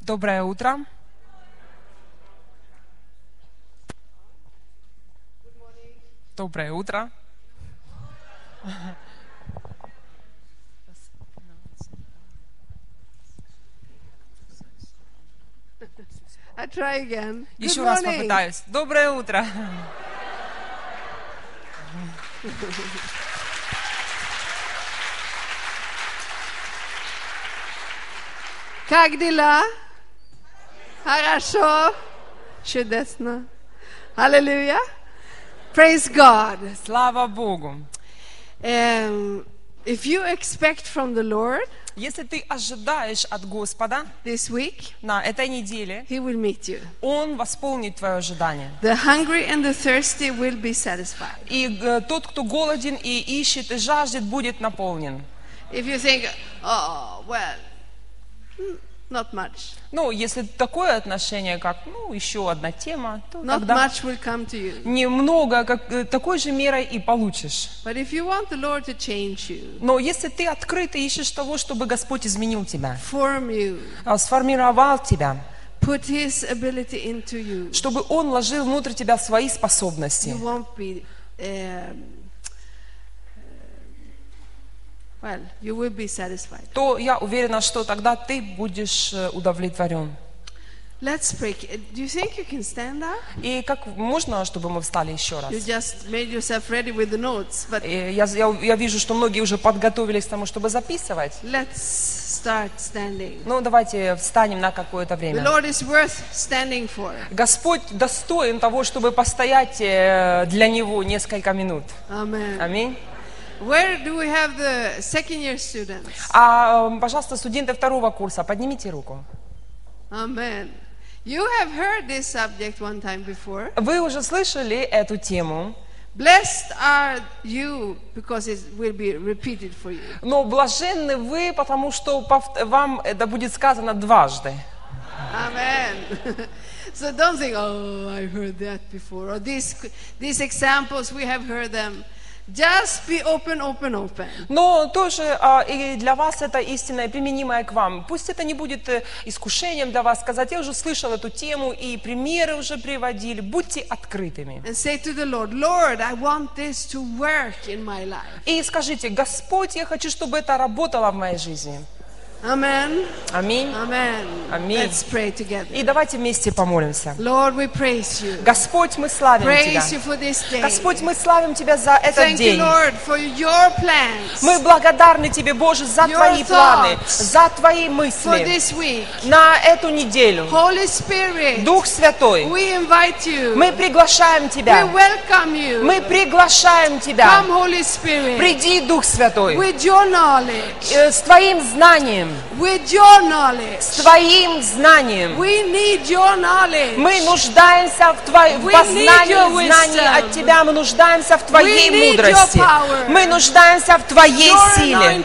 Доброе утро. Доброе утро. I try again. Еще раз попытаюсь. Доброе утро. Как дела? Хорошо. Чудесно. Аллилуйя. Praise God. Слава Богу. Um, if you expect from the Lord Если ты ожидаешь от Господа this week, на этой неделе, He will meet you. Он восполнит твое ожидание. The hungry and the thirsty will be satisfied. И э, тот, кто голоден и ищет и жаждет, будет наполнен. If you think, oh, well, hmm, not much. Ну, если такое отношение, как, ну, еще одна тема, то Not тогда much will come to you. немного, как, э, такой же мерой и получишь. But if you want the Lord to change you, Но если ты открыт и ищешь того, чтобы Господь изменил тебя, form you, а, сформировал тебя, put His ability into you, чтобы Он вложил внутрь тебя свои you способности, won't be, um, well, you will be satisfied. то я уверена, что тогда ты будешь э, удовлетворен. Let's pray. Do you think you can stand up? И как можно, чтобы мы встали еще раз? You just made yourself ready with the notes, but Я, я, я вижу, что многие уже подготовились к тому, чтобы записывать. let's start standing. Ну, давайте встанем на какое-то The время. Lord is worth standing for. Господь достоин того, чтобы постоять э, для Него несколько минут. Аминь. Where do we have the second year students? А, э, пожалуйста, студенты второго курса, поднимите руку. Amen. You have heard this subject one time before. Вы уже слышали эту тему, Blessed are you because it will be repeated for you. но блаженны вы, потому что вам это будет сказано дважды. Amen. so don't think, oh, I heard that before. Or these, these examples, we have heard them. Just be open, open, open. Но тоже а, и для вас это истинное, применимое к вам. Пусть это не будет э, искушением для вас сказать, я уже слышал эту тему, и примеры уже приводили. Будьте открытыми. And say to the Lord, Lord, I want this to work in my life. И скажите, Господь, я хочу, чтобы это работало в моей жизни. Amen. Аминь. Amen. Amen. Let's pray together. И давайте вместе помолимся. Lord, we praise you. Господь, мы славим Тебя. Praise you for this day. Господь, мы славим Тебя за этот Thank you, день. Lord, for your plans Мы благодарны Тебе, Боже, за Your Твои планы, thoughts за Твои for мысли this week. на эту неделю. Holy Spirit, Дух Святой, we invite you. мы приглашаем We Тебя. welcome you. Мы приглашаем Тебя. Come, Holy Spirit, Приди, Дух Святой, with your knowledge. э, с Твоим знанием, With your с knowledge. Твоим знанием. We need your knowledge. Мы нуждаемся в Твоем познании, знании от Тебя. Мы нуждаемся в Твоей мудрости. power. Мы нуждаемся в Твоей силе,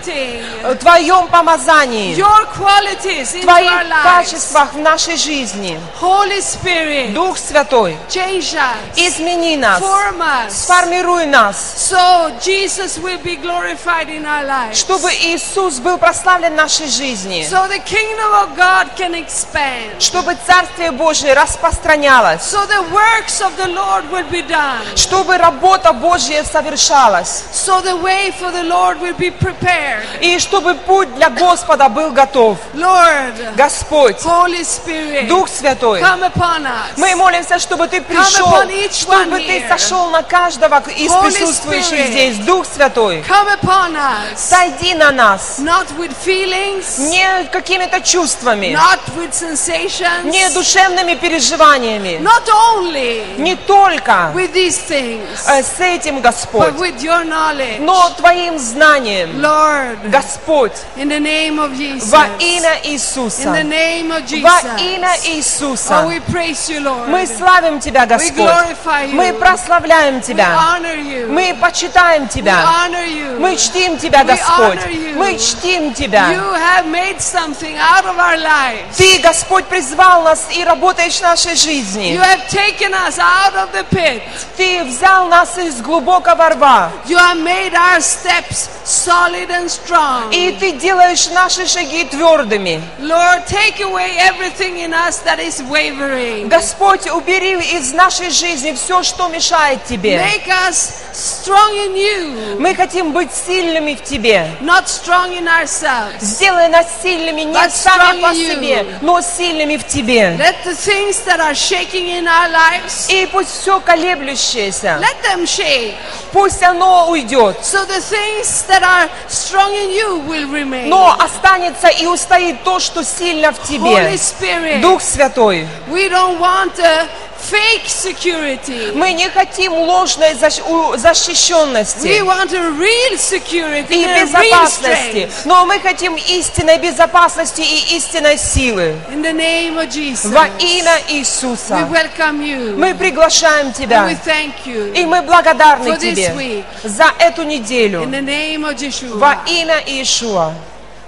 в Твоем помазании, в Твоих качествах в нашей жизни. Holy Spirit, Дух Святой, change us. измени нас, Form us. сформируй нас, So Jesus will be glorified in our lives. чтобы Иисус был прославлен в нашей жизни, So the kingdom of God can expand. чтобы Царствие Божие распространялось, So the works of the Lord will be done. чтобы работа Божья совершалась, So the way for the Lord will be prepared. и чтобы путь для Господа был готов. Lord, Господь, Holy Spirit, Дух Святой, come upon us. мы молимся, чтобы Ты пришел, upon each чтобы Ты here. сошел на каждого из Holy присутствующих Spirit. здесь. Дух Святой, Come upon us. сойди на нас, Not with feelings, не какими-то чувствами, not with sensations, не душевными переживаниями, not only не только with these things, э, с этим, but Господь, with your knowledge. но Твоим знанием, Lord, Господь, in the name of Jesus. во имя In the Иисуса, name of Jesus. во имя Oh, Иисуса, we praise you, Lord. мы славим Тебя, Господь, glorify you. мы прославляем we Тебя, honor you. мы почитаем we Тебя, honor you. мы чтим Тебя, We Господь, мы чтим Тебя. You have made something out of our lives. Ты, Господь, призвал нас и работаешь в нашей жизни. You have taken us out of the pit. Ты взял нас из глубокого рва. You have made our steps solid and strong. И Ты делаешь наши шаги твердыми. Lord, take away everything in us that is wavering. Господь, убери из нашей жизни все, что мешает Тебе. Make us strong in you, Мы хотим быть сильными в Тебе. not strong in ourselves. Сделай нас сильными не But сами по себе, но сильными в Тебе. Let the things that are shaking in our lives, И пусть все колеблющееся, let them shake. пусть оно уйдет. So the things that are strong in you will remain. Но останется и устоит то, что сильно в Тебе. Holy Spirit, Дух Святой. we don't want a fake security. Мы не хотим ложной защ- у- We защищенности want a real security и and real безопасности, strength. но мы хотим истинной безопасности и истинной силы. In the name of Jesus, Во имя we Иисуса welcome you. мы приглашаем And Тебя, we thank you. и мы благодарны for this Тебе week. за эту In неделю. the name of Yeshua. Во имя Иешуа.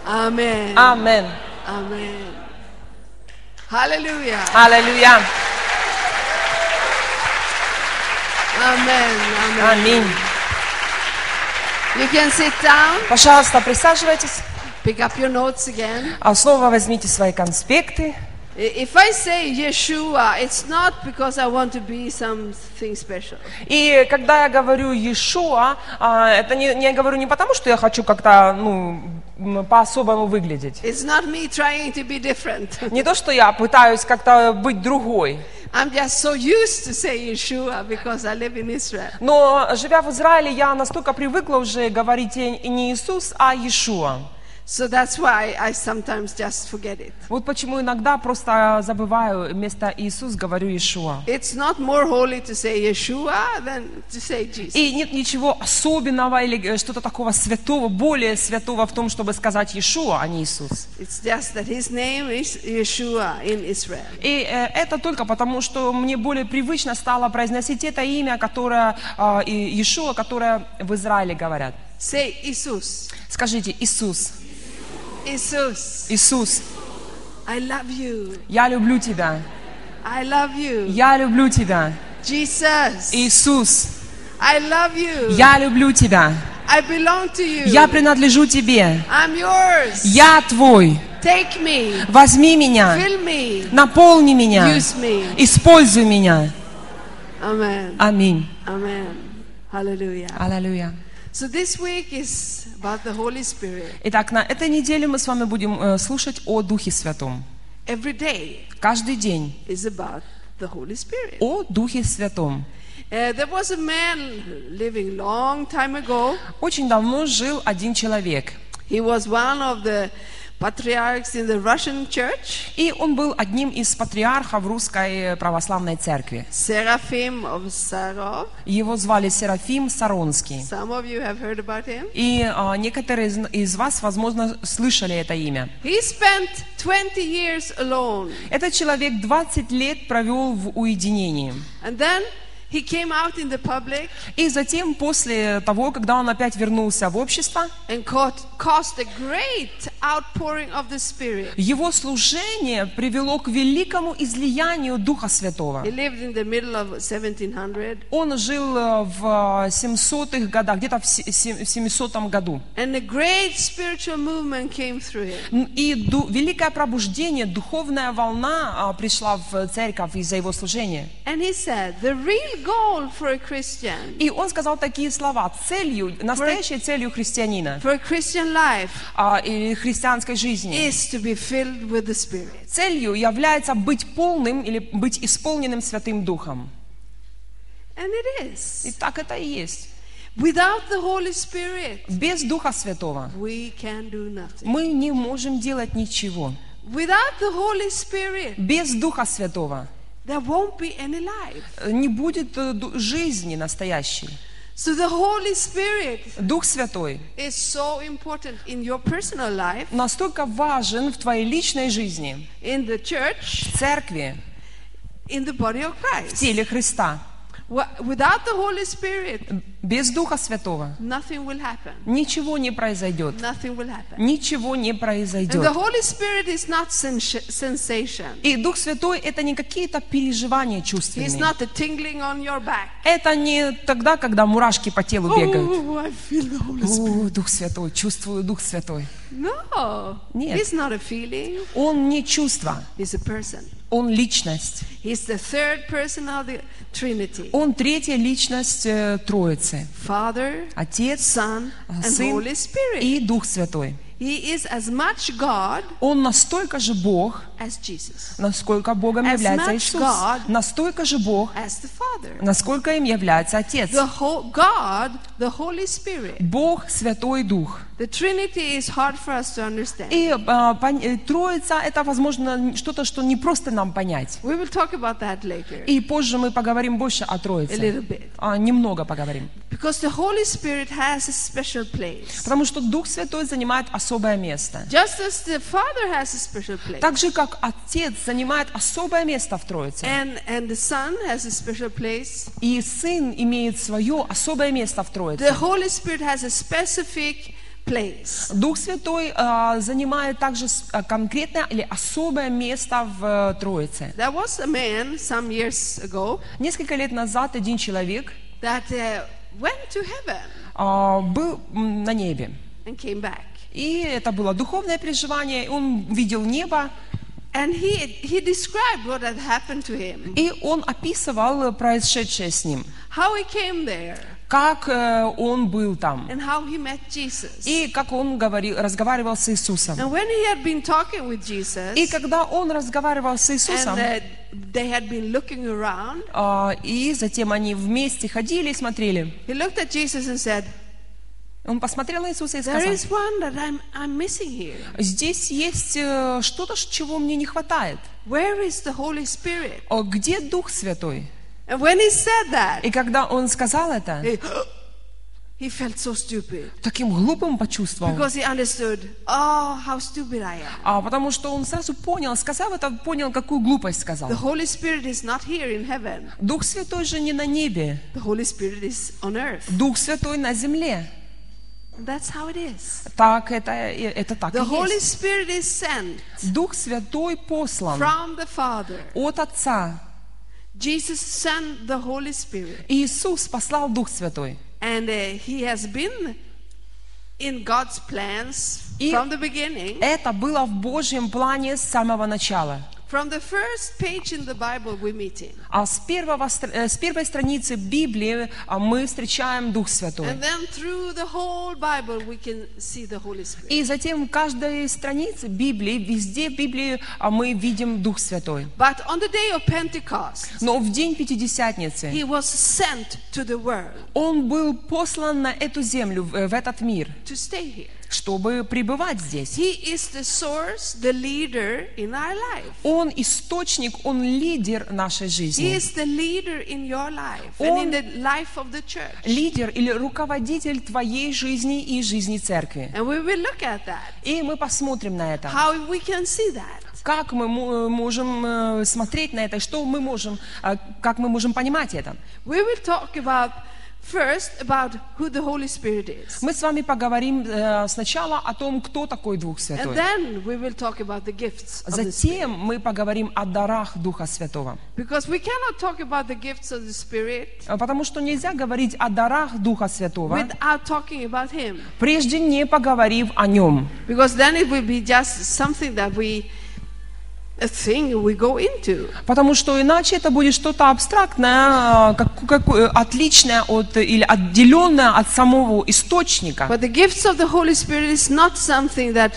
Amen. Амин. Amen. Hallelujah. Аллилуйя. Amen. Amen. Аминь. You can sit down, Пожалуйста, присаживайтесь. pick up your notes again. А снова возьмите свои конспекты. If I say Yeshua, it's not because I want to be something special. И когда я говорю Иешуа, а, это не, не я говорю не потому, что я хочу как-то ну, по-особому выглядеть. It's not me trying to be different. Не то, что я пытаюсь как-то быть другой. I'm just so used to say Yeshua because I live in Israel. Но живя в Израиле, я настолько привыкла уже говорить не Иисус, а Иешуа. So that's why I sometimes just forget it. Вот почему иногда просто забываю вместо Иисус говорю Иешуа. It's not more holy to say Yeshua than to say Jesus. И нет ничего особенного или э, что-то такого святого, более святого в том, чтобы сказать Иешуа, а не Иисус. It's just that his name is Yeshua in Israel. И э, это только потому, что мне более привычно стало произносить это имя, которое э, и Иешуа, которое в Израиле говорят. Say Jesus. Скажите, Иисус, Jesus. Иисус, I love you. я люблю тебя, I love you. я люблю тебя. Jesus. Иисус, I love you. я люблю тебя, I belong to you. я принадлежу тебе, I'm yours. я твой. Take me. Возьми меня, Fill me. наполни меня, Use me. используй меня. Amen. Аминь. Amen. Hallelujah. Аллилуйя. So this week is about the Holy Spirit. Итак, на этой неделе мы с вами будем э, слушать о Духе Святом. Every day Каждый день is about the Holy Spirit. о Духе Святом. Uh, there was a man living long time ago. Очень давно жил один человек, He was one of the patriarchs in the Russian church, и он был одним из патриархов русской православной церкви. Seraphim of Sarov. Его звали Серафим Саронский. Some of you have heard about him. И а, некоторые из, из вас, возможно, слышали это имя. He spent 20 years alone. Этот человек 20 лет провел в уединении. And then he came out in the public И затем, после того, когда он опять вернулся в общество, and caused a great outpouring of the Spirit. его служение привело к великому излиянию Духа Святого. He lived in the middle of 1700. Он жил э, в 700-х годах, где-то в се- се- в 700 году. And a great spiritual movement came through him. И великое пробуждение, духовная волна а, пришла в церковь из-за его служения. And he said, the real goal for a Christian, И он сказал такие слова. Целью, настоящей целью христианина for a Christian life, а, или христианской жизни, is to be filled with the Spirit. целью является быть полным или быть исполненным Святым Духом. And it И is. так это и есть. Without the Holy Spirit, Без Духа Святого we can do nothing. мы не можем делать ничего. Without the Holy Spirit, Без Духа Святого there won't be any life. э, не будет э, жизни настоящей. So the Holy Spirit Дух Святой is so important in your personal life, настолько важен в твоей личной жизни, in the church, в церкви, in the body of в Christ. теле Христа. Without the Holy Spirit, Без Духа Святого nothing will happen. ничего не произойдет. Nothing will happen. Ничего не And the произойдет. Holy Spirit is not sens- sensation. И Дух Святой это не какие-то переживания He's чувственные. not a tingling on your back. Это не тогда, когда мурашки по телу бегают. Oh, I feel the Holy Spirit. О, Дух Святой, чувствую Дух Святой. No, Нет. he's not a feeling. Он не чувство, He's a person. Он личность. Он третья личность э, Троицы. Father, Отец, Son, and Сын и Дух Святой. He is as much God Он настолько же Бог, as Jesus, насколько Богом As является Иисус. God Настолько же Бог, as the Father. насколько им является Отец. The whole God, the Holy Spirit. Бог, Святой Дух. The Trinity is hard for us to understand. И Троица это, возможно, что-то, что не просто нам понять. We will talk about that later И позже мы поговорим больше о a Троице. little bit. А, немного поговорим. Because the Holy Spirit has a special place. Потому что Дух Святой занимает особое место. Just as the Father has a special place. Так же, как Отец занимает особое место в Троице. And, and the Son has a special place. И Сын имеет свое особое место в The Троице. Holy Spirit has a specific place. Дух Святой а, занимает также а, конкретное или особое место в э, Троице. There was a man some years ago Несколько лет назад один человек that uh, went to heaven а, был на небе. and came back. И это было духовное переживание. Он видел небо, And he, he described what had happened to him, и он описывал происшедшее с ним. how he came there, Как э, он был там. and how he met Jesus. И как он говорил, разговаривал с Иисусом. And when he had been talking with Jesus, И когда он разговаривал с and Иисусом, they had been looking around, а, и затем они вместе ходили и смотрели, he looked at Jesus and said, он посмотрел на Иисуса и There сказал, is one that I'm, I'm missing here. здесь есть э, что-то, чего мне не хватает. Where is the Holy Spirit? О, Где Дух Святой? And when he said that, И когда он сказал это, he, he felt so stupid таким глупым почувствовал. because he understood, oh, how stupid I am. А, потому что он сразу понял, сказав это, понял, какую глупость сказал. The Holy Spirit is not here in heaven. Дух Святой же не на небе, The Holy Spirit is on earth. Дух Святой на земле. That's how it is. Так это, это так и The Holy есть. Spirit is sent Дух Святой послан from the Father. от Отца. Jesus sent the Holy Spirit. Иисус послал Дух Святой. And uh, he has been in God's plans И- from the beginning. Это было в Божьем плане с самого начала. From the first page in the Bible we meet him. А с, первого, э, с первой страницы Библии а, мы встречаем Дух Святой. И затем в каждой странице Библии, везде в Библии а, мы видим Дух Святой. Но в день Пятидесятницы Он был послан на эту землю, в в этот мир, чтобы пребывать здесь. Он источник, он лидер нашей He жизни. is the leader in your life and Он- in the life of the church. Лидер или руководитель твоей жизни и жизни церкви. And we will look at that, И мы посмотрим на это. how we can see that. Как мы мо- можем э, смотреть на это, что мы можем, э, как мы можем понимать это. We will talk about first about who the Holy Spirit is. Мы с вами поговорим э, сначала о том, кто такой Дух And Святой. then we will talk about the gifts of the Spirit. Затем мы поговорим о дарах Духа Святого. Because we cannot talk about the gifts of the Spirit Э, Потому что нельзя говорить о дарах Духа Святого, without talking about Him. прежде не поговорив о нем. Because then it will be just something that we, Потому что иначе это будет что-то абстрактное, как, как- отличное от или отделенное от самого источника. But the gifts of the Holy Spirit is not something that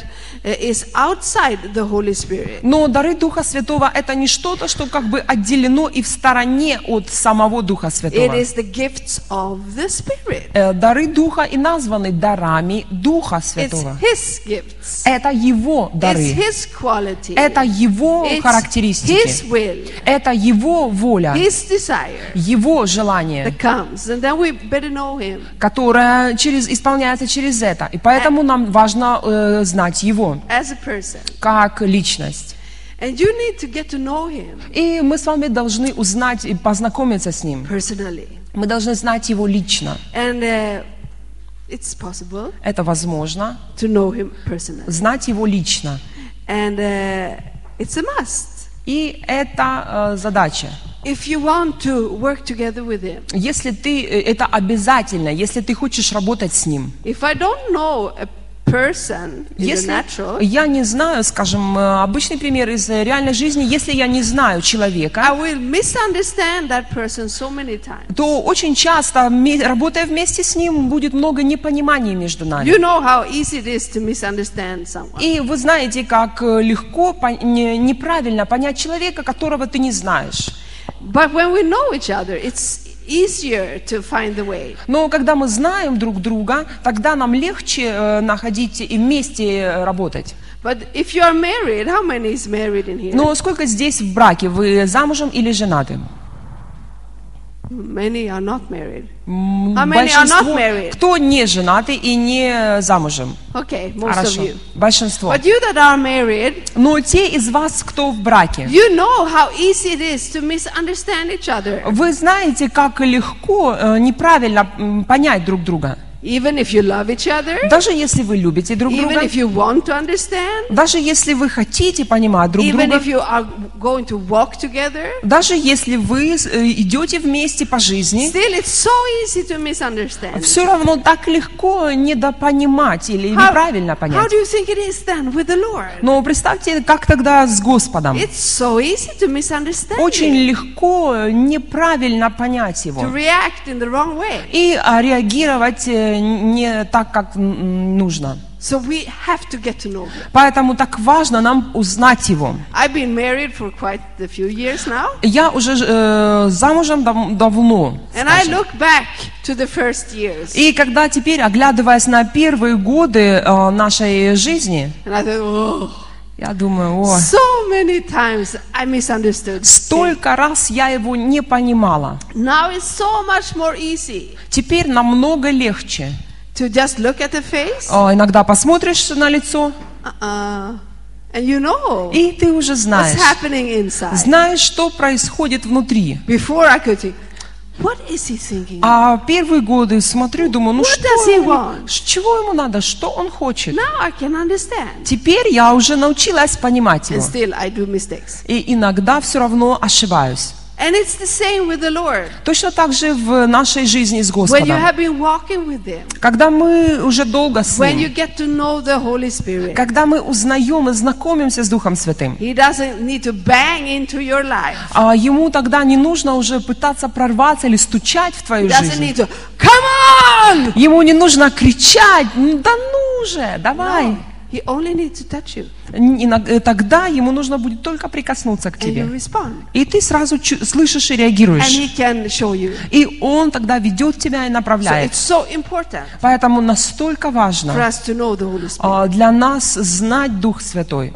is outside the Holy Spirit. Но дары Духа Святого это не что-то, что как бы отделено и в стороне от самого Духа It Святого. is the gifts of the Spirit. Э, Дары Духа и названы дарами Духа It's Святого. His gifts. Это Его It's дары. His quality. Это Его It's His характеристики. will, Это Его воля, His desire Его желание. that comes. And then we better know Him. которая через, исполняется через это. И поэтому нам важно э, знать его as a person. как личность. And you need to get to know Him И мы с вами должны узнать и познакомиться с Ним. personally. Мы должны знать Его лично. And uh, it's possible Это возможно. to know Him personally. Знать Его лично. And uh, it's a must. И это э, задача. If you want to work together with Him. Если ты, э, это обязательно, если ты хочешь работать с Ним. If I don't know a person Если natural, я не знаю, скажем, э, обычный пример из э, реальной жизни, если я не знаю I человека, will misunderstand that person so many times. то очень часто, работая вместе с ним, будет много непонимания между нами. You know how easy it is to misunderstand someone. И вы знаете, как э, легко неправильно понять человека, которого ты не знаешь. But when we know each other, it's easier to find the way. Но когда мы знаем друг друга, тогда нам легче э, находить и вместе э, работать. But if you are married, how many is married in here? Но сколько здесь в браке? Вы замужем или женаты? Many are not married. How many are not Большинство, married? кто не женаты и не замужем. Okay, most Хорошо. of you. Большинство. But you that are married, Но те из вас, кто в браке, you know how easy it is to misunderstand each other. вы знаете, как легко э, неправильно понять друг друга. Even if you love each other, Даже если вы любите друг even друга, if you want to understand, даже если вы хотите понимать друг even друга, if you are going to walk together, даже если вы э, идете вместе по жизни, still it's so easy to misunderstand. все равно так легко недопонимать или How, неправильно how понять. do you think it is then with the Lord? Но представьте, как тогда с Господом. It's so easy to misunderstand, Очень легко неправильно понять to Его. react in the wrong way. И а, реагировать э, не так, как нужно. So we have to get to know Him. Поэтому так важно нам узнать Его. I've been married for quite a few years now, Я уже э, замужем дав- давно. and I look back to the first years, И когда теперь, оглядываясь на первые годы э, нашей жизни, and I thought, oh, я думаю, о, so many times I misunderstood. Столько раз я его не понимала. Now it's so much more easy Теперь намного легче. to just look at the face, Э, Иногда посмотришь на лицо, uh, and you know и ты уже what's знаешь. happening inside. Знаешь, что происходит внутри. Before I could think, what is he thinking? А первые годы смотрю и думаю, ну What что does he ему, want? чего ему надо, что он хочет. Now I can understand. Теперь я уже научилась понимать And его. still I do mistakes. И иногда все равно ошибаюсь. And it's the same with the Lord. Точно так же в нашей жизни с When you Господом. have been walking with Him, Когда мы уже долго с when you Ним, get to know the Holy Spirit, когда мы узнаем и знакомимся с Духом Святым, He doesn't need to bang into your life. а ему тогда не нужно уже пытаться прорваться или стучать в He твою doesn't жизнь. need to, come on! Ему не нужно кричать, «Ну, да ну же, давай. No, he only needs to touch you. Э, Тогда ему нужно будет только прикоснуться к тебе. И ты сразу слышишь и реагируешь. И он тогда ведет тебя и So направляет. so important Поэтому настолько важно а, для нас знать Дух Святой.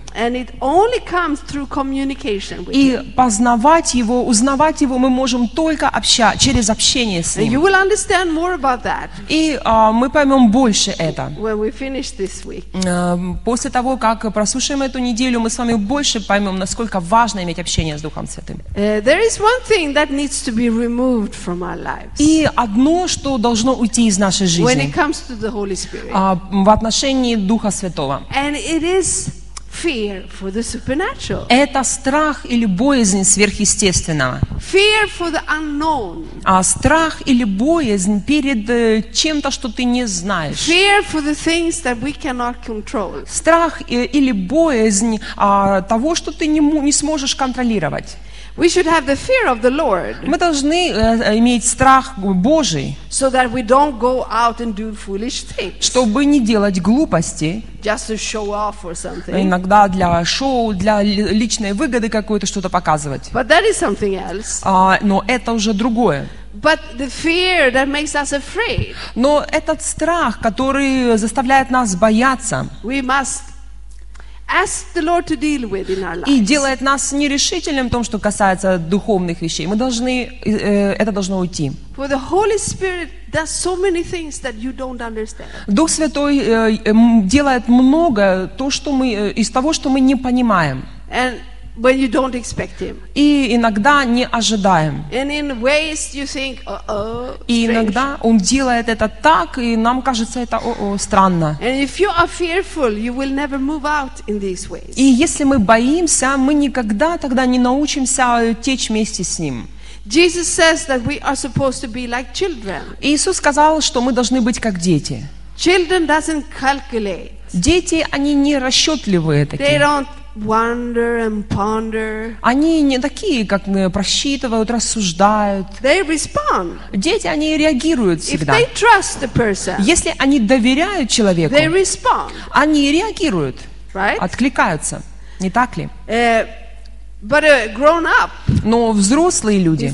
И познавать Его, узнавать Его мы можем только обща, через общение с Ним. И а, мы поймем больше это. А, После того, как прослушаем эту неделю, мы с вами больше поймем, насколько важно иметь общение с Духом Святым. Lives И одно, что должно уйти из нашей жизни а, в отношении Духа Святого. And it is fear for the supernatural, Это страх или боязнь сверхъестественного. fear for the unknown, А страх или боязнь перед э, чем-то, что ты не знаешь. fear for the things that we cannot control. Страх или боязнь а, того, что ты не, не сможешь контролировать. We should have the fear of the Lord Мы должны э, иметь страх Божий, so that we don't go out and do foolish things чтобы не делать глупости, just to show off or something. иногда для шоу, для ли- личной выгоды какой-то что-то показывать. But that is something else. А, но это уже другое. But the fear that makes us afraid, Но этот страх, который заставляет нас бояться we must и делает нас нерешительным в том, что касается духовных вещей, мы должны, э, это должно уйти. Дух Святой э, делает много то, что мы, э, из того, что мы не понимаем. And when you don't expect Him. И иногда не ожидаем. And in ways you think, uh-oh, И strange. иногда Он делает это так, и нам кажется это о, странно. And if you are fearful, you will never move out in these ways. И если мы боимся, мы никогда тогда не научимся течь вместе с Ним. Jesus says that we are supposed to be like children. Иисус сказал, что мы должны быть как дети. Children doesn't calculate. Дети, они не расчетливые They такие. don't wonder and ponder. Они не такие, как э, просчитывают, рассуждают. They respond. Дети, они реагируют If всегда. they trust the person, Если они доверяют человеку, they respond, они реагируют, right? откликаются. Не так ли? Uh, but a grown up, Но взрослые люди,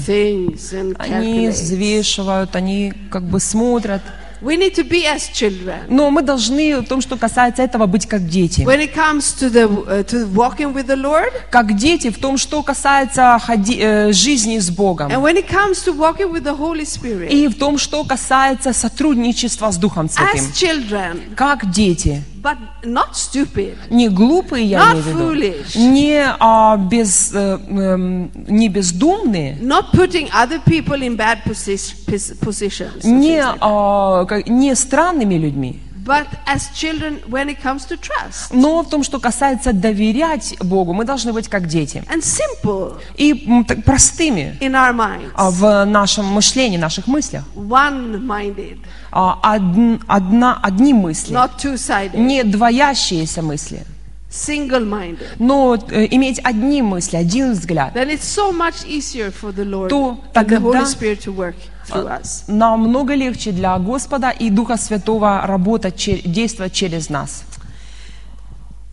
они взвешивают, они как бы смотрят. We need to be as children. Но мы должны в том, что касается этого, быть как дети. When it comes to the uh, to walking with the Lord, Как дети в том, что касается ходи- э, жизни с and Богом. when it comes to walking with the Holy Spirit, И в том, что касается сотрудничества с Духом Святым. as children, Как дети. But not stupid, Не глупые, я Not имею в виду. foolish. Не, а, без, э, эм, не бездумные. not putting other people in bad posi- pos- positions, Не, а, как- не странными людьми. But as children when it comes to trust Но в том, что касается доверять Богу, мы должны быть как дети. and simple И простыми in our minds, а, в нашем мышлении, наших мыслях. one-minded, А, одн- одна, одни мысли. not two-sided, Не двоящиеся мысли. Но э, иметь одни мысли, один взгляд. Then it's so much easier for the Lord То тогда- Spirit to work through us. Намного легче для Господа и Духа Святого работать, действовать через нас.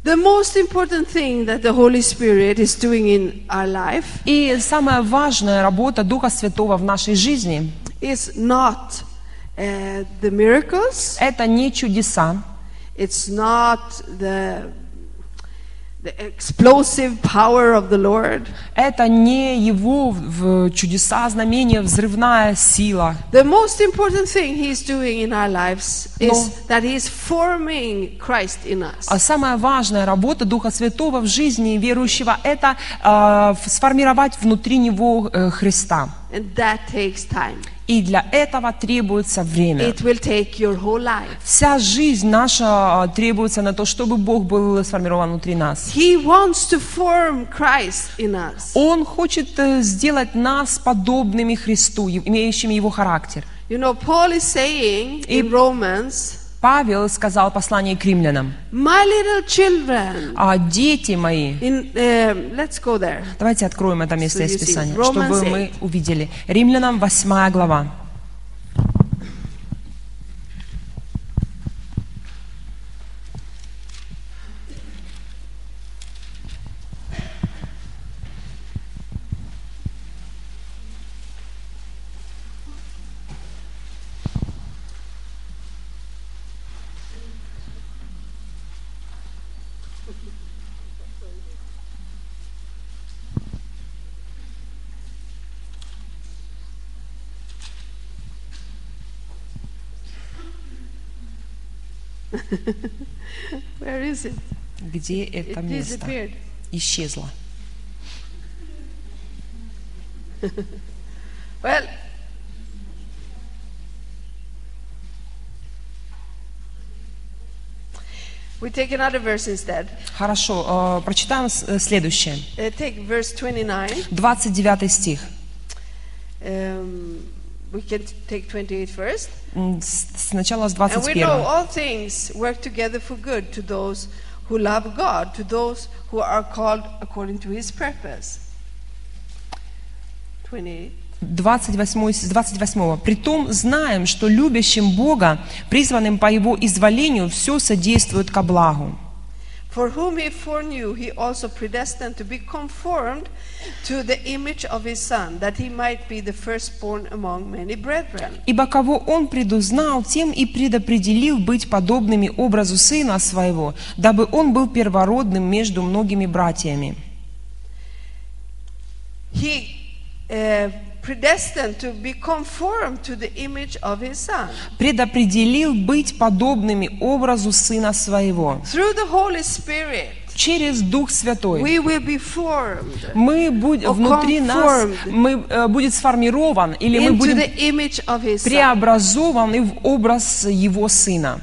The most important thing that the Holy Spirit is doing in our life И самая важная работа Духа Святого в нашей жизни is not uh, the miracles, – это не чудеса, it's not the, the explosive power of the Lord. это не Его чудеса, знамения, взрывная сила. The most important thing He's doing in our lives is that He's forming Christ in us. А самая важная работа Духа Святого в жизни верующего – это э, сформировать внутри него э, Христа. And that takes time. И для этого требуется время. It will take your whole life. Вся жизнь наша э, требуется на то, чтобы Бог был сформирован внутри нас. He wants to form Christ in us. Он хочет э, сделать нас подобными Христу, имеющими Его характер. You know, Paul is saying in Romans, Павел сказал в послании к римлянам, My little children. а дети мои, In, uh, let's go there. давайте откроем это место So из Писания, чтобы 8. мы увидели. Римлянам 8 глава. Где это место? Исчезло. Well, we take another verse instead. Хорошо, э, прочитаем э, следующее. Uh, take verse 29. 29 стих. Um, take 28 first. С- Сначала с And we know 21. all things work together for good to those who love God, to those who are called according to his purpose. 28. 28, с 28. «Притом знаем, что любящим Бога, призванным по Его изволению, все содействует ко благу». For whom he foreknew, he also predestined to be conformed to the image of his Son, that he might be the firstborn among many brethren. Ибо кого Он предузнал, тем и предопределил быть подобными образу Сына Своего, дабы Он был первородным между многими братьями. He uh, predestined to be conformed to the image of his Son. Предопределил быть подобными образу Сына Своего. Через Дух Святой. Мы будь- Or внутри нас мы, э, будет сформирован, или мы будем преобразованы в образ Его Сына.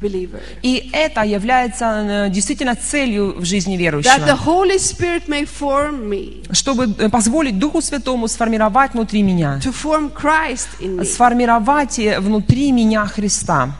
Believer. И это является э, действительно целью в жизни верующего. Чтобы э, позволить Духу Святому сформировать внутри меня. Сформировать внутри меня Христа.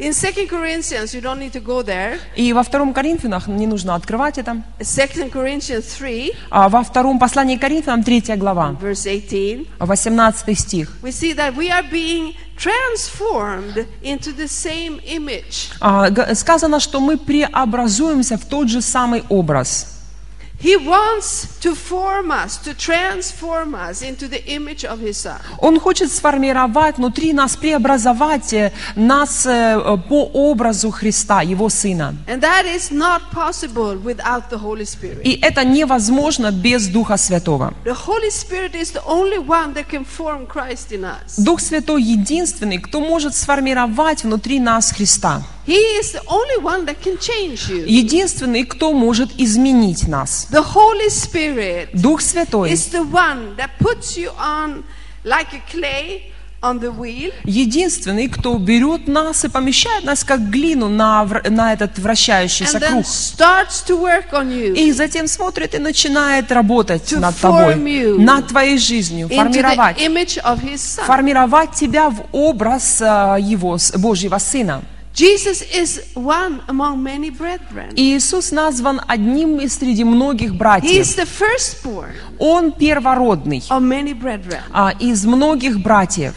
In 2 Corinthians, you don't need to go there. И во втором Коринфянах, не нужно открывать это, 2 Corinthians 3, а во втором послании Коринфянам, 3 глава, verse 18, 18 стих. we see that we are being transformed into the same image. А, Сказано, что мы преобразуемся в тот же самый образ. Он хочет сформировать внутри нас, преобразовать э, нас э, э, по образу Христа, Его Сына. And that is not possible without the Holy Spirit. И это невозможно без Духа Святого. The Holy Spirit is the only one that can form Christ in us. Дух Святой единственный, кто может сформировать внутри нас Христа. He is the only one that can change you. Единственный, кто может изменить нас. The Holy Spirit Дух Святой is the one that puts you on like a clay on the wheel единственный, кто берет нас и помещает нас как глину на, на этот вращающийся круг. starts to work on you И затем смотрит и начинает работать над тобой, над твоей жизнью, формировать, формировать тебя в образ а, Его, Божьего Сына. Jesus is one among many brethren. И Иисус назван одним из среди многих He братьев. is the firstborn Он первородный of many brethren. а, из многих братьев.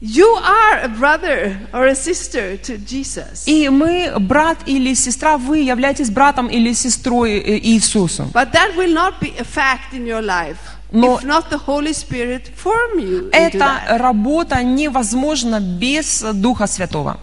You are a brother or a sister to Jesus. И мы, брат или сестра, вы являетесь братом или сестрой э, Иисусу. But that will not be a fact in your life Но- if not the Holy Spirit form you into Эта that. работа невозможна без Духа Святого.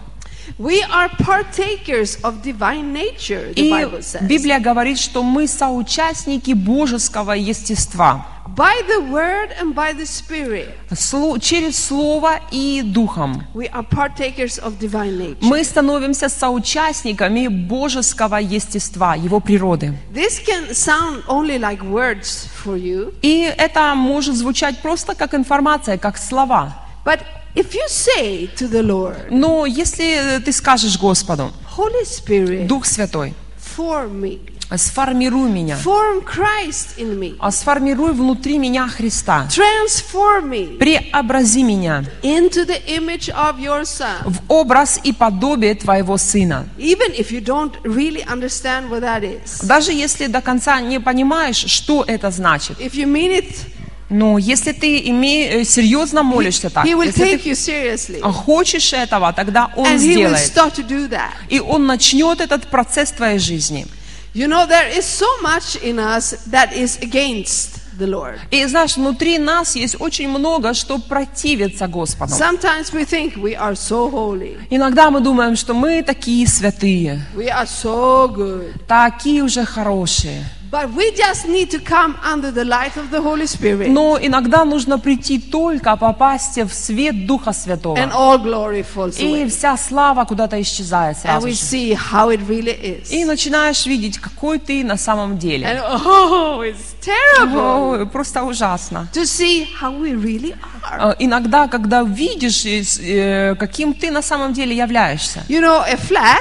We are partakers of divine nature, the И Bible says. Библия говорит, что мы соучастники божеского естества. By the word and by the Spirit, Сло- через Слово и Духом. we are partakers of divine nature. Мы становимся соучастниками божеского естества, его природы. This can sound only like words for you, И это может звучать просто как информация, как слова. But if you say to the Lord, Но если ты скажешь Господу, Holy Spirit, Дух Святой, form me, сформируй меня, form Christ in me, а сформируй внутри меня Христа, transform me преобрази меня into the image of your Son. в образ и подобие Твоего Сына. Even if you don't really understand what that is. Даже если до конца не понимаешь, что это значит, If you mean it, но если ты име- э, серьезно молишься так, He will если take ты you seriously. хочешь этого, тогда Он And He will сделает. start to do that. И Он начнет этот процесс в твоей жизни. You know, there is so much in us that is against the Lord. И знаешь, внутри нас есть очень много, что противится Господу. Sometimes we think we are so holy, Иногда мы думаем, что мы такие святые, we are so good. такие уже хорошие. But we just need to come under the light of the Holy Spirit. Но иногда нужно прийти только попасть в свет Духа Святого. And all glory falls И вся слава куда-то исчезает And сразу we же. see how it really is. И начинаешь видеть, какой ты на самом деле. And oh, it's terrible О, просто ужасно. to see how we really are. Э, Иногда, когда видишь, э, э, каким ты на самом деле являешься. You know, a flat,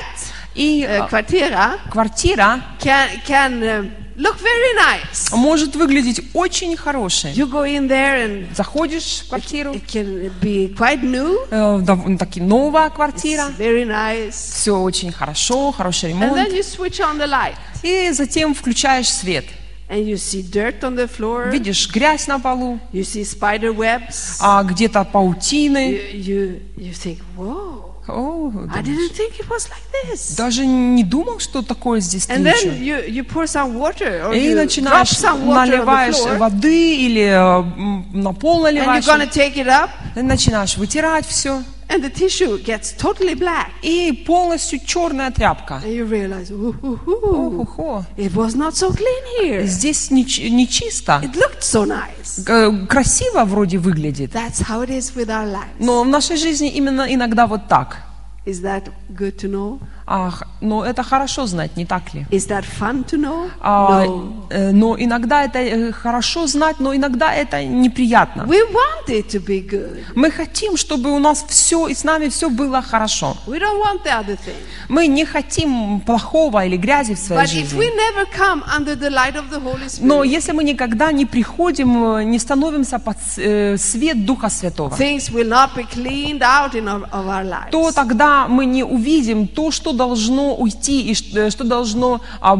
И э, kvartera, квартира can, can uh, look very nice. может выглядеть очень хорошей. You go in there and Заходишь в квартиру, it can be quite new. э, довольно таки новая квартира, It's very nice. все очень хорошо, хороший And ремонт. then you switch on the light И затем включаешь свет. and you see dirt on the floor. Видишь грязь на полу, You see spider webs. а где-то паутины. You, you, you think, whoa, О, I didn't think it was like this. даже не думал, что такое здесь And then встречу. you, you pour some water or И you drop начинаешь, some water on наливаешь the floor воды или э, м, на пол and you're наливаешь, to take it up и начинаешь вытирать все. And the tissue gets totally black. И полностью черная тряпка. And you realize, ooh, ooh, ooh, Охо. it was not so clean here. Здесь не, не чисто. It looked so nice. Э, Красиво вроде выглядит. That's how it is with our lives. Но в нашей жизни именно иногда вот так. Is that good to know? Ах, но это хорошо знать, не так ли? Is that fun to know? А, no. э, но иногда это э, хорошо знать, но иногда это неприятно. We want it to be good. Мы хотим, чтобы у нас все и с нами все было хорошо. We don't want the other thing. Мы не хотим плохого или грязи в своей But if жизни. we never come under the light of the Holy Но если мы никогда не приходим, э, не становимся под э, свет Духа Святого, things will not be cleaned out in our, of our lives. то тогда мы не увидим то, что должно уйти и ш- э, что должно, а,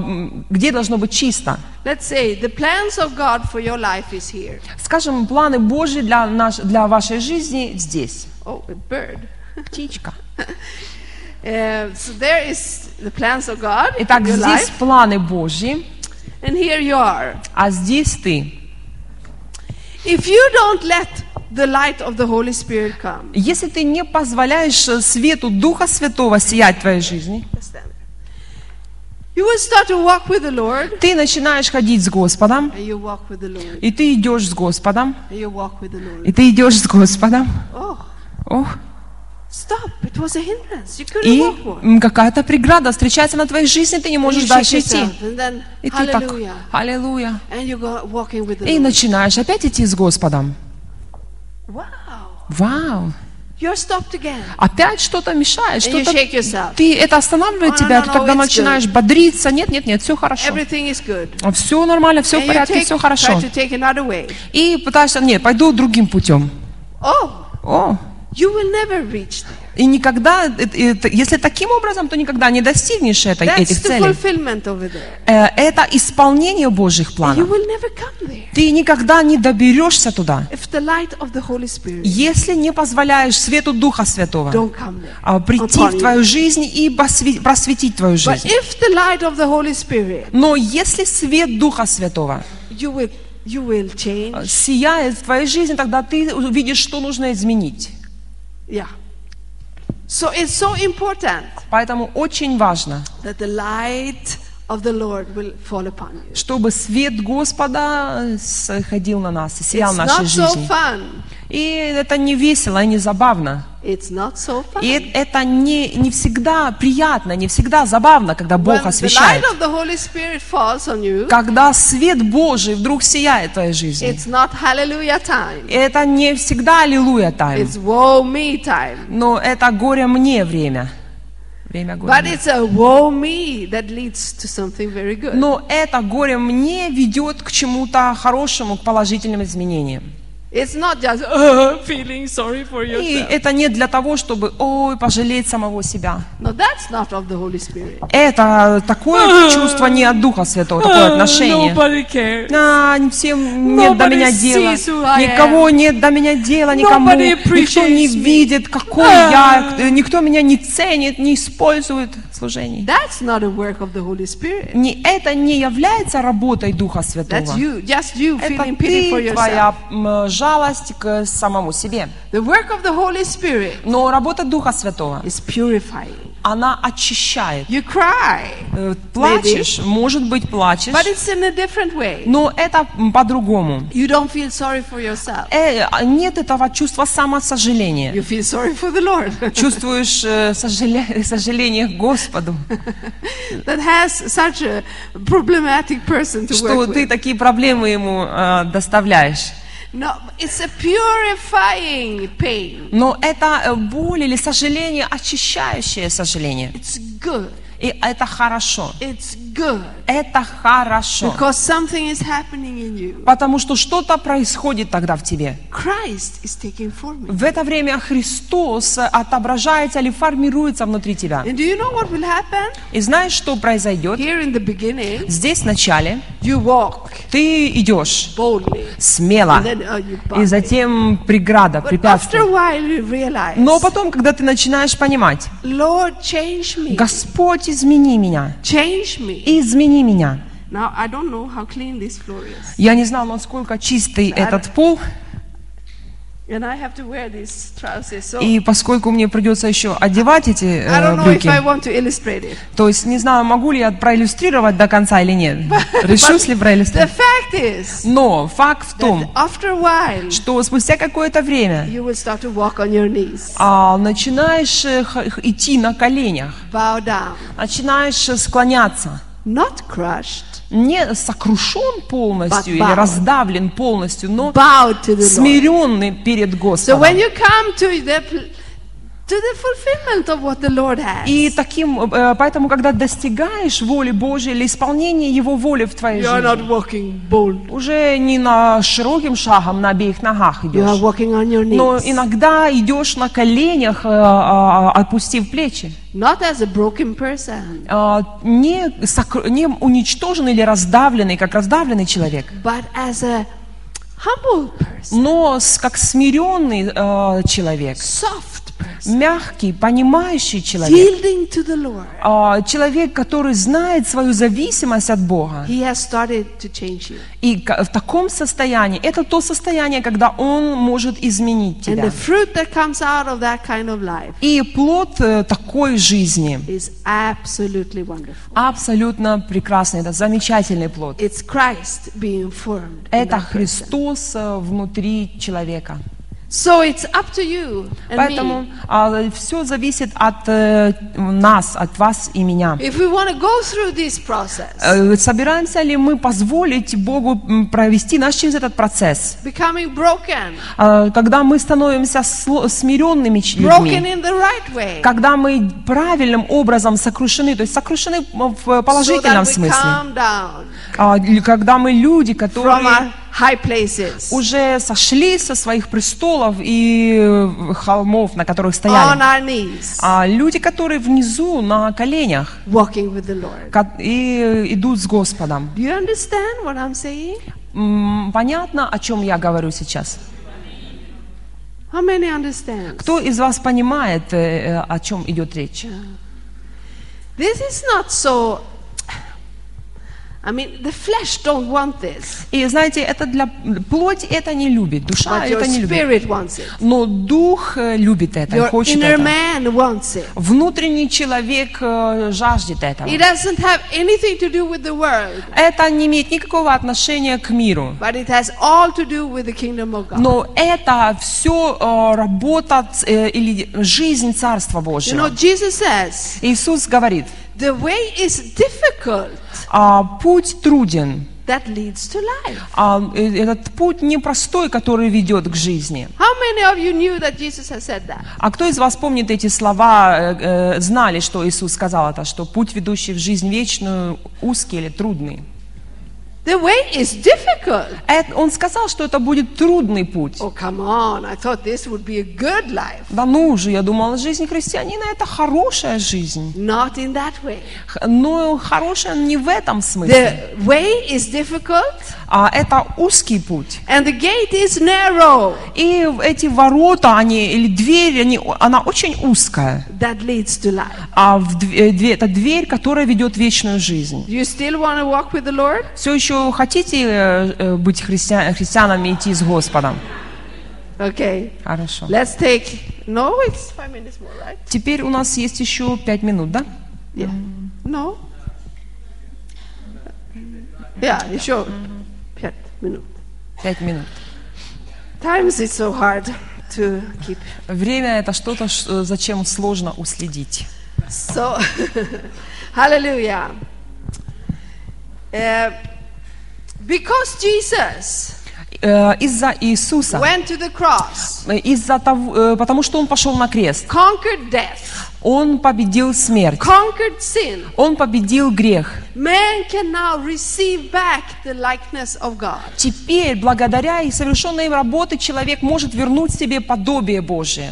где должно быть чисто. Let's say the plans of God for your life is here. Скажем, планы Божьи для, наш, для вашей жизни здесь. Oh, a bird. Птичка. Uh, so there is the plans of God in Итак, здесь life, планы Божьи, and here you are. а здесь ты. If you don't let the light of the Holy Spirit come, Если ты не позволяешь э, свету Духа Святого сиять в твоей жизни, you will start to walk with the Lord, ты начинаешь ходить с Господом, and you walk with the Lord, и ты идешь с Господом, and you walk with the Lord. и ты идешь с Господом. Oh, Ох, stop! It was a hindrance. You couldn't и walk more. м, какая-то преграда встречается на твоей жизни, ты не можешь дальше идти. И ты так, аллилуйя. И начинаешь опять идти с Господом. Вау! Опять что-то мешает, что-то... Ты это останавливает Oh, тебя, ты тогда начинаешь бодриться. Нет, нет, нет, все хорошо. Все нормально, все в порядке, все хорошо. И пытаешься, нет, пойду другим путем. Oh, О, и никогда, это- если таким образом, то никогда не достигнешь это- That's этих целей. Э, Это исполнение Божьих планов. Ты никогда не доберешься туда, если не позволяешь свету Духа Святого а, прийти в твою жизнь и просветить твою жизнь. Но если свет Духа Святого change. сияет в твоей жизни, тогда ты увидишь, что нужно изменить. Yeah. So it's so important Поэтому очень важно, that the light of the Lord will fall upon you. чтобы свет Господа сходил на нас и сиял It's нашей not so жизни. fun. И это не весело и не забавно. It's not so fun. И это не, не всегда приятно, не всегда забавно, когда When Бог the light освещает. of the Holy Spirit falls on you, Когда свет Божий вдруг сияет в твоей жизни. it's not hallelujah time. Это не всегда аллилуйя тайм, It's woe me time. но это горе мне время. Время горя But мне. it's a woe me that leads to something very good. Но это горе мне ведет к чему-то хорошему, к положительным изменениям. It's not just uh, feeling sorry for И yourself. это не для того, чтобы, ой, пожалеть самого себя. No, that's not of the Holy Spirit. Это такое чувство не от Духа Святого, такое отношение. Nobody cares. А, всем нет до Nobody меня дела. Никого нет до меня дела, никому. Nobody Никто не me. видит, какой я. Никто меня не ценит, не использует в служении. That's not a work of the Holy Spirit. Не, это не является работой Духа That's Святого. you, just you Это feeling pity for ты, yourself. твоя жалость к самому себе. The work of the Holy Spirit Но работа Духа Святого, is purifying. Она очищает. You cry, Э, Плачешь, может быть, плачешь, but it's in a different way. но это по-другому. You don't feel sorry for yourself. Э, а нет этого чувства самосожаления. You feel sorry for the Lord Чувствуешь э, сожаля- сожаление к Господу, that has such a problematic person to что work ты with. такие проблемы ему э, доставляешь. No, it's a purifying pain. Но это э, боль или сожаление, очищающее сожаление. It's good. И это хорошо. It's good. Это хорошо. Because something is happening in you. Потому что что-то происходит тогда в тебе. Christ is taking form. in you. В это время Христос отображается или формируется внутри тебя. And do you know what will happen? И знаешь, что произойдет? Here in the beginning, Здесь вначале you walk ты идешь boldly. смело, And then uh, и затем преграда, But after препятствие. a while you realize, Но потом, когда ты начинаешь понимать, Lord, change me. Господь, измени меня, Change me. Измени меня. Now, I don't know how clean this floor is. Я не знала, насколько чистый этот пол, And I have to wear these trousers. So И поскольку мне придется еще одевать эти э, брюки, то есть не знаю, могу ли я проиллюстрировать до конца или нет. Решусь ли проиллюстрировать. Но факт в том, что спустя какое-то время а, начинаешь э, идти на коленях, начинаешь склоняться. Not crushed, Не сокрушен полностью или раздавлен полностью, но смиренный перед So Господом. when you come to the to the fulfillment of what the Lord has, И таким, э, поэтому, когда достигаешь воли Божьей или исполнения Его воли в твоей you are not жизни, walking bold. уже не на широким шагом на обеих ногах You are идешь, walking on your но knees, иногда идешь на коленях, э, а, опустив плечи. not as a broken person, А, Не, сокру- не уничтоженный или раздавленный, как раздавленный человек, but as a humble person, но как смиренный э, человек, soft мягкий, понимающий человек. А, Человек, который знает свою зависимость от Бога. И в таком состоянии, это то состояние, когда Он может изменить тебя. kind of life И плод э, такой жизни абсолютно прекрасный, это замечательный плод. Это. Христос э, внутри человека. So it's up to you and Поэтому me. все зависит от э, нас, от вас и меня. If we want to go through this process, Э, Собираемся ли мы позволить Богу провести нас через этот процесс? becoming broken, Э, Когда мы становимся смиренными broken людьми, in the right way, когда мы правильным образом сокрушены, то есть сокрушены в so положительном that we смысле, down А, или когда мы люди, которые high places уже сошли со своих престолов и э, холмов, на которых on стояли, our knees, а люди, которые внизу на коленях walking with the Lord. и идут с Господом. Do you understand what I'm saying? Понятно, о чем я говорю сейчас? How many understand? Кто из вас понимает, э, э, о чем идет речь? This is not so. I mean, the flesh don't want this, И знаете, это для плоть это не любит, душа but это не любит. wants it. Но дух э, любит это, Your хочет inner это. man wants it. Внутренний человек э, жаждет этого. It doesn't have anything to do with the world, Это не имеет никакого отношения к миру. but it has all to do with the kingdom of God. Но это все работа э, или жизнь Царства You know, Божьего. Jesus says Иисус говорит, the way is difficult а, путь труден. that leads to life. А, э, этот путь непростой, который ведет к жизни. How many of you knew that Jesus has said that? А кто из вас помнит эти слова, э, э, знали, что Иисус сказал это, что путь, ведущий в жизнь вечную, узкий или трудный? The way is difficult. Он сказал, что это будет трудный путь. Oh, come on. I thought this would be a good life. Да ну же, я думала, жизнь христианина это хорошая жизнь. Not in that way. Но хорошая не в этом смысле. The way is difficult А это узкий путь. and the gate is narrow И эти ворота, они, или дверь, они, она очень узкая. that leads to life. А в дв- э, это дверь, которая ведет вечную жизнь. You still want to walk with the Lord? Все еще хотите э, э, быть христиа- христианами и идти с Господом? Okay. Хорошо. Let's take. No, it's five minutes more, right? Теперь у нас есть еще пять минут, да? Yeah. No? Yeah, еще пять минут. Пять минут. Times it's so hard to keep. Время это что-то, зачем сложно уследить. So, hallelujah. Uh, because Jesus Э, Из-за Иисуса, went to the cross, из-за того, э, потому что Он пошел на крест, conquered death, Он победил смерть, conquered sin, Он победил грех. man can now receive back the likeness of God. Теперь, благодаря и совершенной им работе, человек может вернуть себе подобие Божие.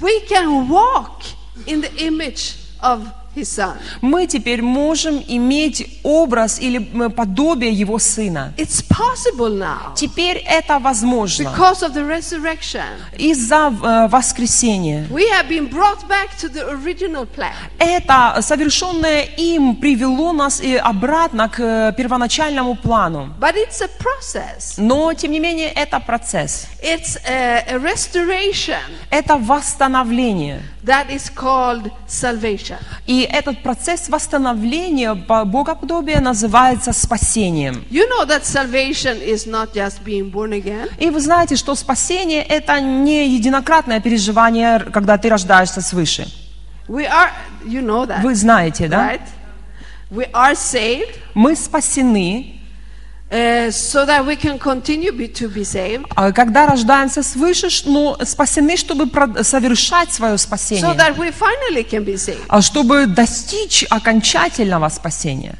We can walk in the image of. Мы теперь можем иметь образ или м, подобие Его Сына. Теперь это возможно из-за э, воскресения. Это совершенное им привело нас и обратно к э, первоначальному плану. Но, тем не менее, это процесс. Это восстановление. That is called salvation. И этот процесс восстановления по- богоподобия называется спасением. You know that salvation is not just being born again. И вы знаете, что спасение – это не единократное переживание, когда ты рождаешься свыше. We are, you know that, Вы знаете, да? right? We are saved Мы спасены, so that we can continue be, to be saved, а когда рождаемся свыше, но спасены, чтобы совершать свое so спасение, that we finally can be saved. а чтобы достичь окончательного спасения.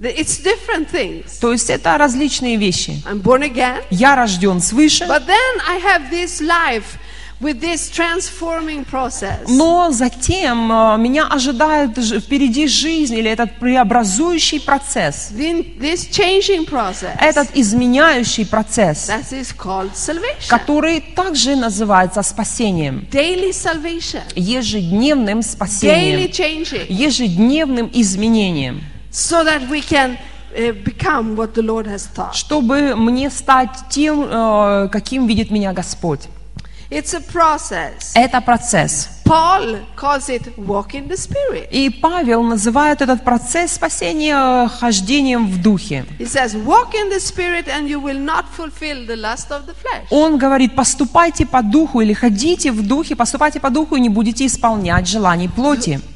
It's different things. То есть это различные вещи. I'm born again, Я рожден свыше, but then I have this life with this transforming process. но затем э, меня ожидает впереди жизнь или этот преобразующий процесс, Then this changing process, этот изменяющий процесс, that is called salvation. который также называется спасением, Daily salvation. ежедневным Daily спасением, changing. ежедневным изменением, So that we can uh, become what the Lord has taught. чтобы мне стать тем, э, каким видит меня Господь. It's a process. Это процесс. Paul calls it walk in the Spirit. И Павел называет этот процесс спасения хождением в духе. You. Он говорит, поступайте по духу или ходите в духе, поступайте по духу и не будете исполнять желаний плоти. So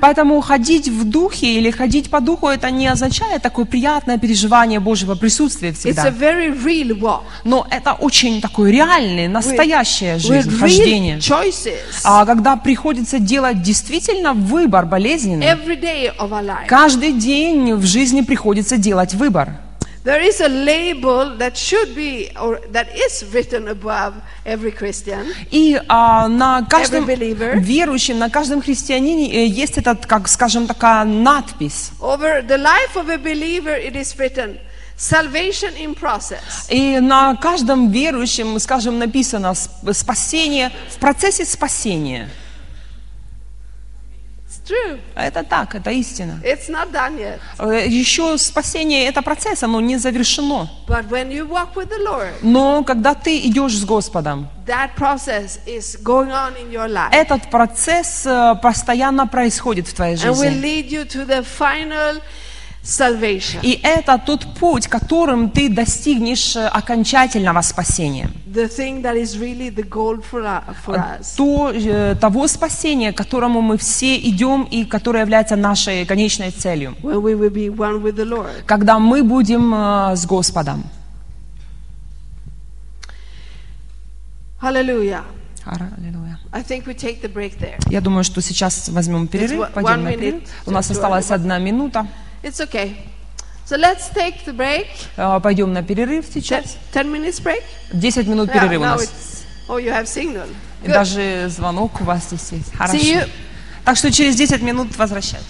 Поэтому ходить в духе или ходить по духу, это не означает такое приятное переживание Божьего присутствия It's a всегда. very real walk. Но это очень такое реальное, настоящее With жизнь, real хождение. choices А когда приходится делать действительно выбор болезненный, every day of our life. каждый день в жизни приходится делать выбор. There is a label that should be, or that is written above every Christian. И а, на каждом верующем, на каждом христианине э, есть этот, как скажем, такая надпись. Over the life of a believer, it is written, salvation in process. И на каждом верующем, скажем, написано «Сп- спасение в процессе спасения. Это так, это истина. It's not done yet. Э, Еще спасение это процесс, оно не завершено. But when you walk with the Lord, Но когда ты идешь с Господом, that process is going on in your life этот процесс э, постоянно происходит в твоей жизни. Salvation. И это тот путь, которым ты достигнешь э, окончательного спасения. The thing that is really the goal for, for us. То, э, того спасения, к которому мы все идем и которое является нашей конечной целью. When we will be one with the Lord. Когда мы будем э, с Господом. Аллилуйя. There. Я думаю, что сейчас возьмем перерыв, пойдем на перерыв. У нас осталась одна минута. It's okay. So let's take the break. Э, Пойдем на перерыв Ten, сейчас. 10 minutes break? 10 минут Yeah, перерыва у нас. oh, you have signal. Good. даже звонок у вас здесь есть. See Хорошо. you. Так что через 10 минут возвращайтесь.